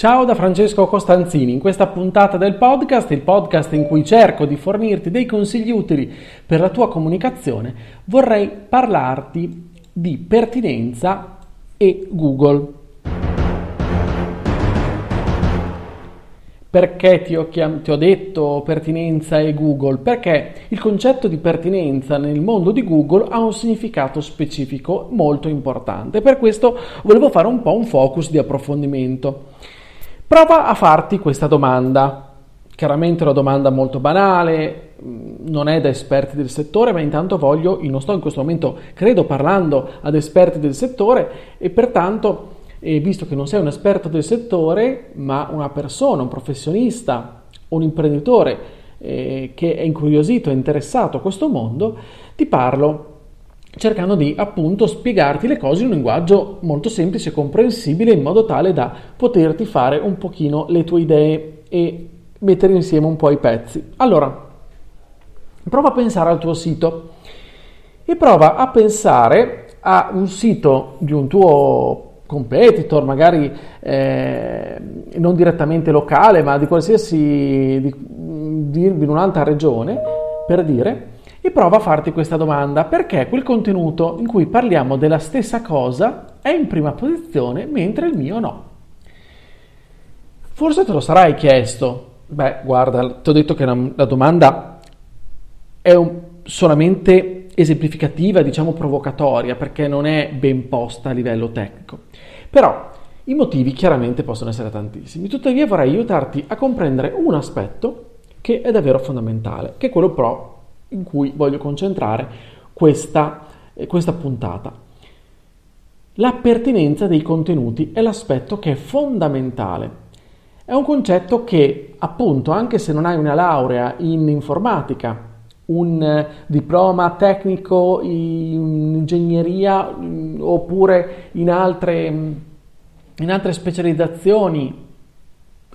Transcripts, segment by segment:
Ciao da Francesco Costanzini, in questa puntata del podcast, il podcast in cui cerco di fornirti dei consigli utili per la tua comunicazione, vorrei parlarti di pertinenza e Google. Perché ti ho, chiam- ti ho, detto pertinenza e Google? Perché il concetto di pertinenza nel mondo di Google ha un significato specifico molto importante. Per questo volevo fare un po' un focus di approfondimento. Prova a farti questa domanda. Chiaramente è una domanda molto banale, mm, non è da esperti del settore, ma intanto voglio, io non sto in questo momento, credo, parlando ad esperti del settore e pertanto, eh, visto che non sei un esperto del settore, ma una persona, un professionista, un imprenditore eh, che è incuriosito, è interessato a questo mondo, ti parlo cercando di appunto spiegarti le cose in un linguaggio molto semplice e comprensibile in modo tale da poterti fare un pochino le tue idee e mettere insieme un po' i pezzi. Allora, prova a pensare al tuo sito e prova a pensare a un sito di un tuo competitor, magari eh, non direttamente locale, ma di qualsiasi di, di, in un'altra regione, per dire, e prova a farti questa domanda, perché quel contenuto in cui parliamo della stessa cosa è in prima posizione mentre il mio no? Forse te lo sarai chiesto. Beh, guarda, ti ho detto che la, domanda è un, solamente esemplificativa, diciamo provocatoria, perché non è ben posta a livello tecnico. Però i motivi chiaramente possono essere tantissimi. Tuttavia vorrei aiutarti a comprendere un aspetto che è davvero fondamentale, che è quello però in cui voglio concentrare questa, eh, questa puntata. La pertinenza dei contenuti è l'aspetto che è fondamentale. È un concetto che, appunto, anche se non hai una laurea in informatica, un eh, diploma tecnico in ingegneria mm, oppure in altre, mm, in altre specializzazioni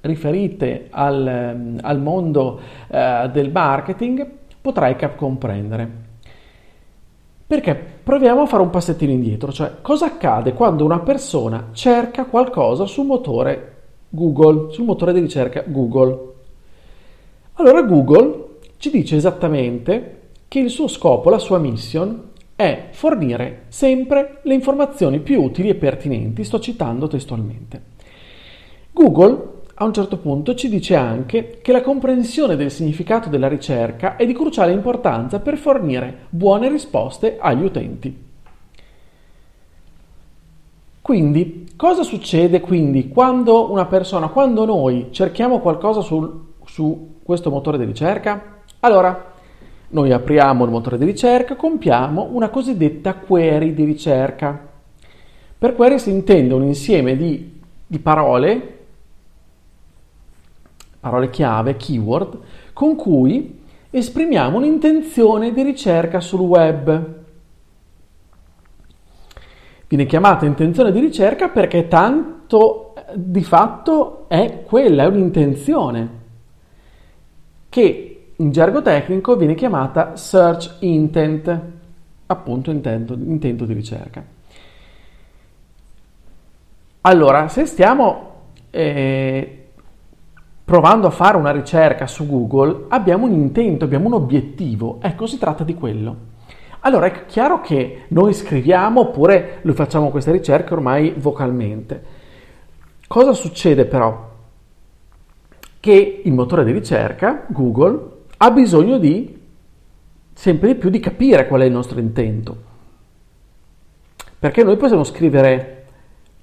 riferite al, mm, al mondo eh, del marketing, potrai comprendere. Perché proviamo a fare un passettino indietro, cioè cosa accade quando una persona cerca qualcosa sul motore Google, sul motore di ricerca Google. Allora Google ci dice esattamente che il suo scopo, la sua mission è fornire sempre le informazioni più utili e pertinenti, sto citando testualmente. Google a un certo punto ci dice anche che la comprensione del significato della ricerca è di cruciale importanza per fornire buone risposte agli utenti. Quindi, cosa succede quindi quando una persona, quando noi cerchiamo qualcosa sul, su questo motore di ricerca? Allora, noi apriamo il motore di ricerca, compiamo una cosiddetta query di ricerca. Per query si intende un insieme di, di parole parole chiave, keyword, con cui esprimiamo un'intenzione di ricerca sul web. Viene chiamata intenzione di ricerca perché tanto di fatto è quella, è un'intenzione che in gergo tecnico viene chiamata search intent, appunto intento, intento di ricerca. Allora, se stiamo eh, provando a fare una ricerca su Google, abbiamo un intento, abbiamo un obiettivo. Ecco, si tratta di quello. Allora è chiaro che noi scriviamo oppure noi facciamo queste ricerche ormai vocalmente. Cosa succede però? Che il motore di ricerca, Google, ha bisogno di sempre di più di capire qual è il nostro intento. Perché noi possiamo scrivere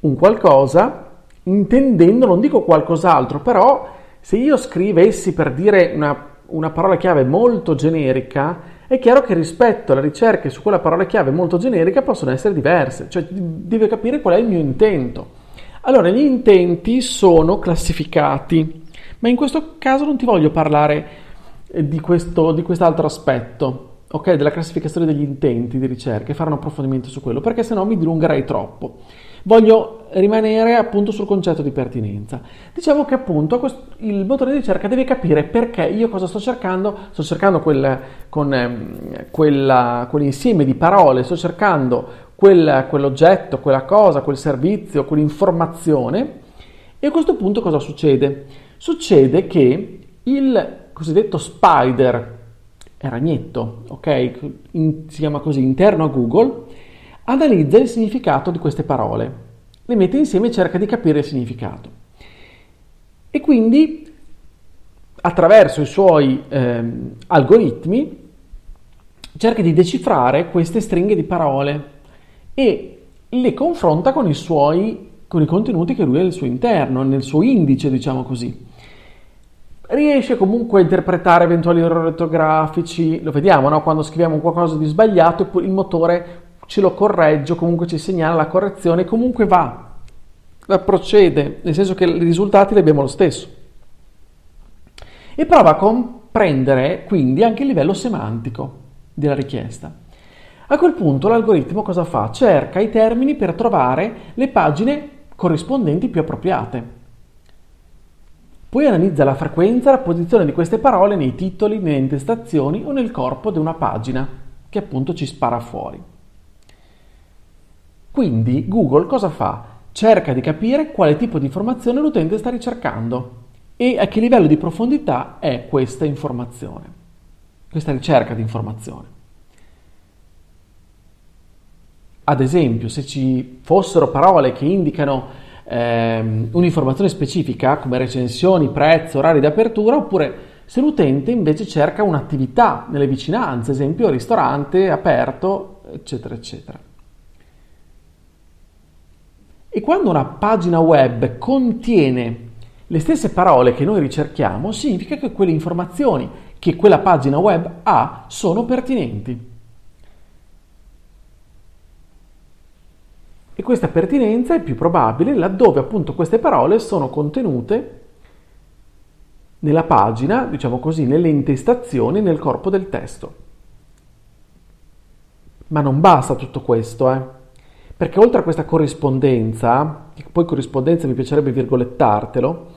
un qualcosa intendendo, non dico qualcos'altro, però se io scrivessi per dire una, una parola chiave molto generica, è chiaro che rispetto alle ricerche su quella parola chiave molto generica possono essere diverse, cioè deve capire qual è il mio intento. Allora, gli intenti sono classificati, ma in questo caso non ti voglio parlare di, questo, di quest'altro aspetto, ok, della classificazione degli intenti di ricerca e fare un approfondimento su quello, perché sennò mi dilungherei troppo. Voglio rimanere appunto sul concetto di pertinenza. Diciamo che appunto il motore di ricerca deve capire perché io cosa sto cercando, sto cercando quel, con ehm, quella, quell'insieme di parole, sto cercando quel, quell'oggetto, quella cosa, quel servizio, quell'informazione e a questo punto cosa succede? Succede che il cosiddetto spider, ragnetto, ok? In, si chiama così, interno a Google, analizza il significato di queste parole, le mette insieme e cerca di capire il significato. E quindi attraverso i suoi eh, algoritmi cerca di decifrare queste stringhe di parole e le confronta con i suoi con i contenuti che lui ha al suo interno, nel suo indice, diciamo così. Riesce comunque a interpretare eventuali errori ortografici, lo vediamo, no? quando scriviamo qualcosa di sbagliato, il motore ce lo corregge, comunque ci segnala la correzione, comunque va, va, procede, nel senso che i risultati li abbiamo lo stesso. E prova a comprendere quindi anche il livello semantico della richiesta. A quel punto l'algoritmo cosa fa? Cerca i termini per trovare le pagine corrispondenti più appropriate. Poi analizza la frequenza e la posizione di queste parole nei titoli, nelle intestazioni o nel corpo di una pagina, che appunto ci spara fuori. Quindi Google cosa fa? Cerca di capire quale tipo di informazione l'utente sta ricercando e a che livello di profondità è questa informazione, questa ricerca di informazione. Ad esempio, se ci fossero parole che indicano ehm, un'informazione specifica come recensioni, prezzo, orari di apertura, oppure se l'utente invece cerca un'attività nelle vicinanze, esempio ristorante aperto, eccetera, eccetera. E quando una pagina web contiene le stesse parole che noi ricerchiamo, significa che quelle informazioni che quella pagina web ha sono pertinenti. E questa pertinenza è più probabile laddove appunto queste parole sono contenute nella pagina, diciamo così, nelle intestazioni, nel corpo del testo. Ma non basta tutto questo, eh? Perché oltre a questa corrispondenza, poi corrispondenza mi piacerebbe virgolettartelo,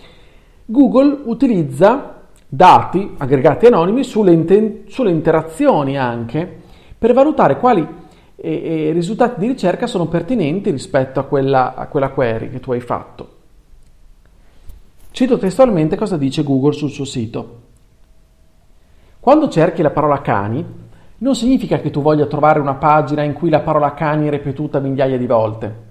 Google utilizza dati aggregati anonimi sulle, inter- sulle interazioni anche per valutare quali e, e i risultati di ricerca sono pertinenti rispetto a quella, a quella query che tu hai fatto. Cito testualmente cosa dice Google sul suo sito. Quando cerchi la parola cani, non significa che tu voglia trovare una pagina in cui la parola cani è ripetuta migliaia di volte.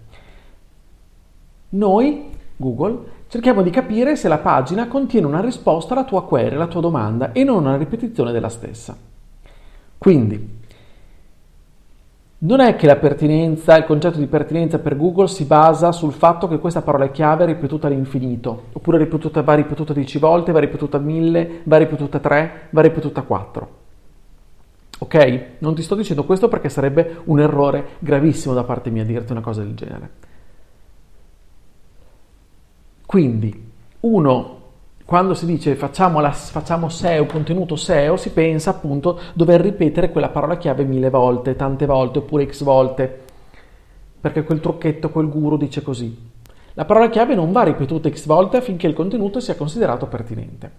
Noi, Google, cerchiamo di capire se la pagina contiene una risposta alla tua query, alla tua domanda e non una ripetizione della stessa. Quindi, non è che il concetto di pertinenza per Google si basa sul fatto che questa parola chiave è ripetuta all'infinito, oppure ripetuta, va ripetuta 10 volte, va ripetuta 1000, va ripetuta 3, va ripetuta 4. Ok? Non ti sto dicendo questo perché sarebbe un errore gravissimo da parte mia dirti una cosa del genere. Quindi, uno quando si dice facciamo, la, facciamo SEO, contenuto SEO, si pensa appunto dover ripetere quella parola chiave mille volte, tante volte oppure x volte, perché quel trucchetto, quel guru dice così. La parola chiave non va ripetuta x volte affinché il contenuto sia considerato pertinente.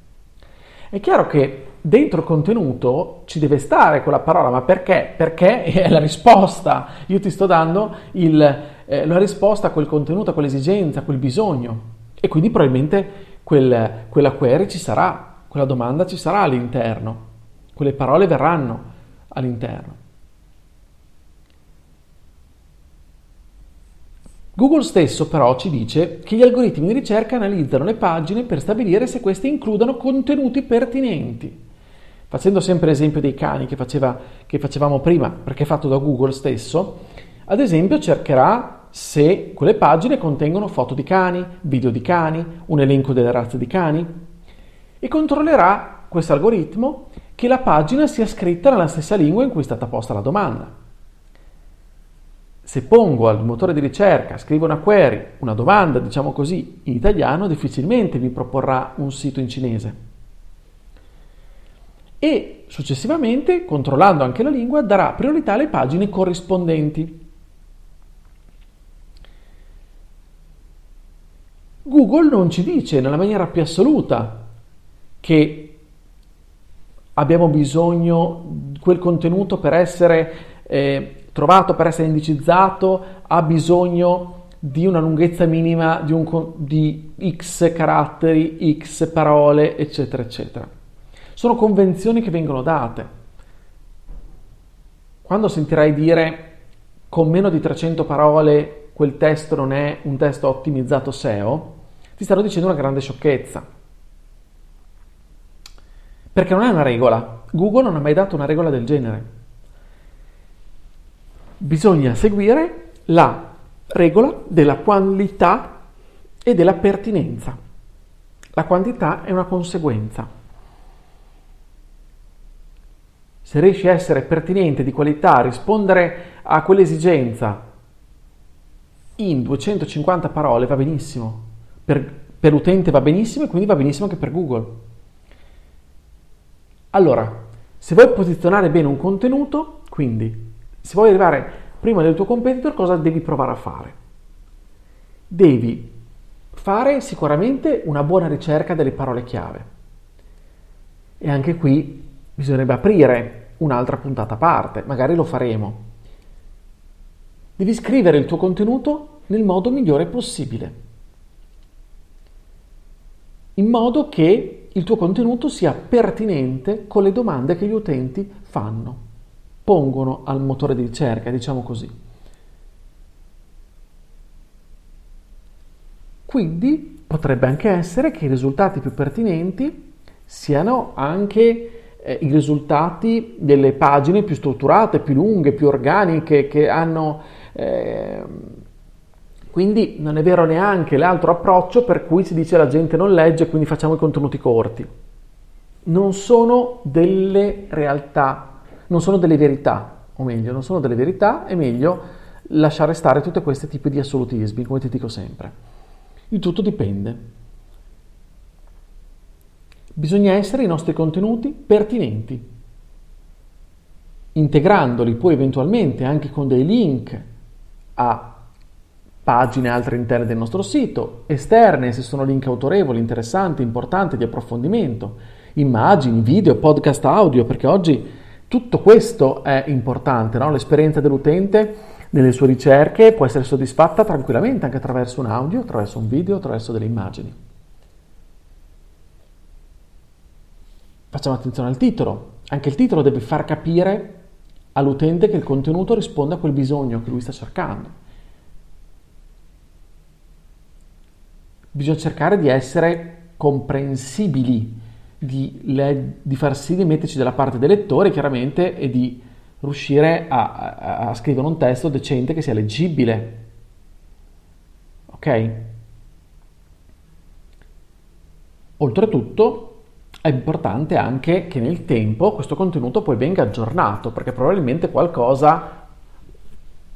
È chiaro che dentro il contenuto ci deve stare quella parola, ma perché? Perché è la risposta. Io ti sto dando il, eh, la risposta a quel contenuto, a quell'esigenza, a quel bisogno. E quindi probabilmente quel, quella query ci sarà, quella domanda ci sarà all'interno, quelle parole verranno all'interno. Google stesso però ci dice che gli algoritmi di ricerca analizzano le pagine per stabilire se queste includono contenuti pertinenti. Facendo sempre l'esempio dei cani che, faceva, che facevamo prima, perché è fatto da Google stesso, ad esempio cercherà se quelle pagine contengono foto di cani, video di cani, un elenco delle razze di cani e controllerà questo algoritmo che la pagina sia scritta nella stessa lingua in cui è stata posta la domanda. Se pongo al motore di ricerca, scrivo una query, una domanda, diciamo così, in italiano, difficilmente mi proporrà un sito in cinese. E successivamente, controllando anche la lingua, darà priorità alle pagine corrispondenti. Google non ci dice nella maniera più assoluta che abbiamo bisogno di quel contenuto per essere eh, trovato, per essere indicizzato, ha bisogno di una lunghezza minima di, un, di x caratteri, x parole, eccetera, eccetera. Sono convenzioni che vengono date. Quando sentirai dire con meno di 300 parole quel testo non è un testo ottimizzato SEO, ti stanno dicendo una grande sciocchezza. Perché non è una regola. Google non ha mai dato una regola del genere. Bisogna seguire la regola della qualità e della pertinenza. La quantità è una conseguenza. Se riesci a essere pertinente, di qualità, a rispondere a quell'esigenza in 250 parole va benissimo. Per, per l'utente va benissimo e quindi va benissimo anche per Google. Allora, se vuoi posizionare bene un contenuto, quindi se vuoi arrivare prima del tuo competitor cosa devi provare a fare? Devi fare sicuramente una buona ricerca delle parole chiave. E anche qui bisognerebbe aprire un'altra puntata a parte, magari lo faremo. Devi scrivere il tuo contenuto nel modo migliore possibile, in modo che il tuo contenuto sia pertinente con le domande che gli utenti fanno pongono al motore di ricerca, diciamo così. Quindi potrebbe anche essere che i risultati più pertinenti siano anche eh, i risultati delle pagine più strutturate, più lunghe, più organiche, che hanno... Eh, quindi non è vero neanche l'altro approccio per cui si dice la gente non legge, quindi facciamo i contenuti corti. Non sono delle realtà non sono delle verità, o meglio, non sono delle verità, è meglio lasciare stare tutti questi tipi di assolutismi, come ti dico sempre. Il tutto dipende. Bisogna essere i nostri contenuti pertinenti, integrandoli poi eventualmente anche con dei link a pagine altre interne del nostro sito, esterne se sono link autorevoli, interessanti, importanti, di approfondimento, immagini, video, podcast audio, perché oggi tutto questo è importante, no? l'esperienza dell'utente nelle sue ricerche può essere soddisfatta tranquillamente anche attraverso un audio, attraverso un video, attraverso delle immagini. Facciamo attenzione al titolo, anche il titolo deve far capire all'utente che il contenuto risponde a quel bisogno che lui sta cercando. Bisogna cercare di essere comprensibili di, le, di far sì di metterci dalla parte dei lettori chiaramente e di riuscire a, a, a scrivere un testo decente che sia leggibile. Ok? Oltretutto è importante anche che nel tempo questo contenuto poi venga aggiornato, perché probabilmente qualcosa,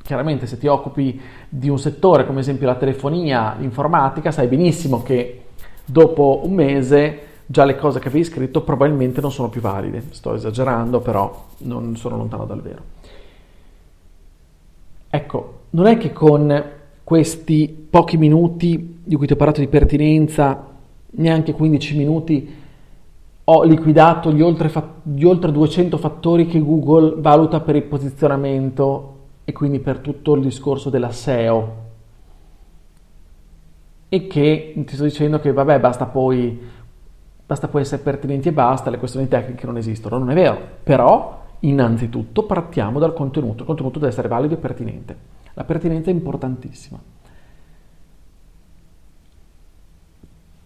chiaramente se ti occupi di un settore come esempio la telefonia, l'informatica, sai benissimo che dopo un mese già le cose che avevi scritto probabilmente non sono più valide. Sto esagerando, però non sono lontano dal vero. Ecco, non è che con questi pochi minuti di cui ti ho parlato di pertinenza, neanche 15 minuti, ho liquidato gli oltre, gli oltre 200 fattori che Google valuta per il posizionamento e quindi per tutto il discorso della SEO. E che ti sto dicendo che vabbè, basta poi basta poi essere pertinenti e basta, le questioni tecniche non esistono. Non è vero, però innanzitutto partiamo dal contenuto, il contenuto deve essere valido e pertinente. La pertinenza è importantissima.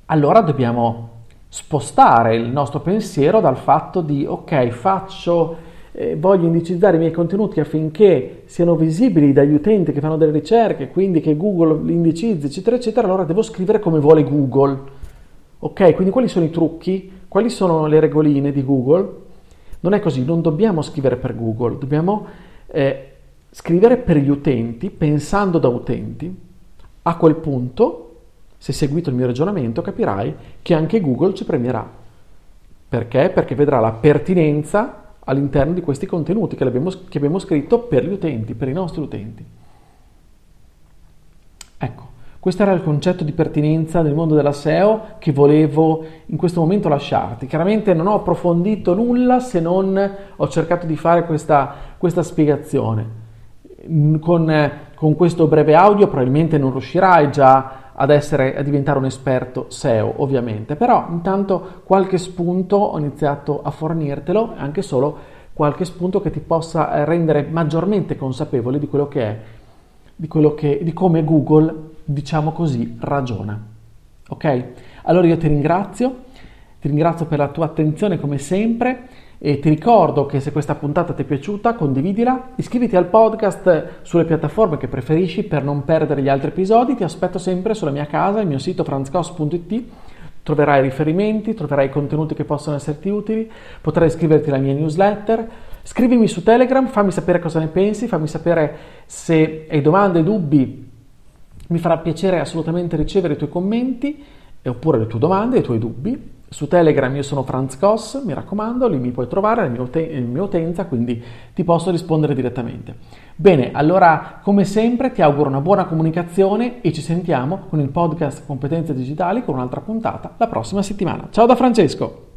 Allora dobbiamo spostare il nostro pensiero dal fatto di ok, faccio, eh, voglio indicizzare i miei contenuti affinché siano visibili dagli utenti che fanno delle ricerche, quindi che Google li indicizzi, eccetera, eccetera, allora devo scrivere come vuole Google Ok, quindi quali sono i trucchi? Quali sono le regoline di Google? Non è così, non dobbiamo scrivere per Google, dobbiamo eh, scrivere per gli utenti, pensando da utenti. A quel punto, se seguito il mio ragionamento, capirai che anche Google ci premierà. Perché? Perché vedrà la pertinenza all'interno di questi contenuti che abbiamo, che abbiamo scritto per gli utenti, per i nostri utenti. Ecco, questo era il concetto di pertinenza nel mondo della SEO che volevo in questo momento lasciarti. Chiaramente non ho approfondito nulla se non ho cercato di fare questa, questa spiegazione. Con, con questo breve audio probabilmente non riuscirai già ad, essere, a diventare un esperto SEO, ovviamente, però intanto qualche spunto ho iniziato a fornirtelo, anche solo qualche spunto che ti possa rendere maggiormente consapevole di quello che è, di, quello che, di come Google, diciamo così, ragiona. Ok? Allora io ti ringrazio, ti ringrazio per la tua attenzione come sempre e ti ricordo che se questa puntata ti è piaciuta, condividila, iscriviti al podcast sulle piattaforme che preferisci per non perdere gli altri episodi. Ti aspetto sempre sulla mia casa, il mio sito franzcos.it. Troverai riferimenti, troverai contenuti che possono esserti utili, potrai iscriverti alla mia newsletter. Scrivimi su Telegram, fammi sapere cosa ne pensi, fammi sapere se hai domande, dubbi. Mi farà piacere assolutamente ricevere i tuoi commenti oppure le tue domande, i tuoi dubbi. Su Telegram io sono Franz Koss, mi raccomando, lì mi puoi trovare, la mia, ut- mia utenza, quindi ti posso rispondere direttamente. Bene, allora come sempre ti auguro una buona comunicazione e ci sentiamo con il podcast Competenze Digitali con un'altra puntata la prossima settimana. Ciao da Francesco!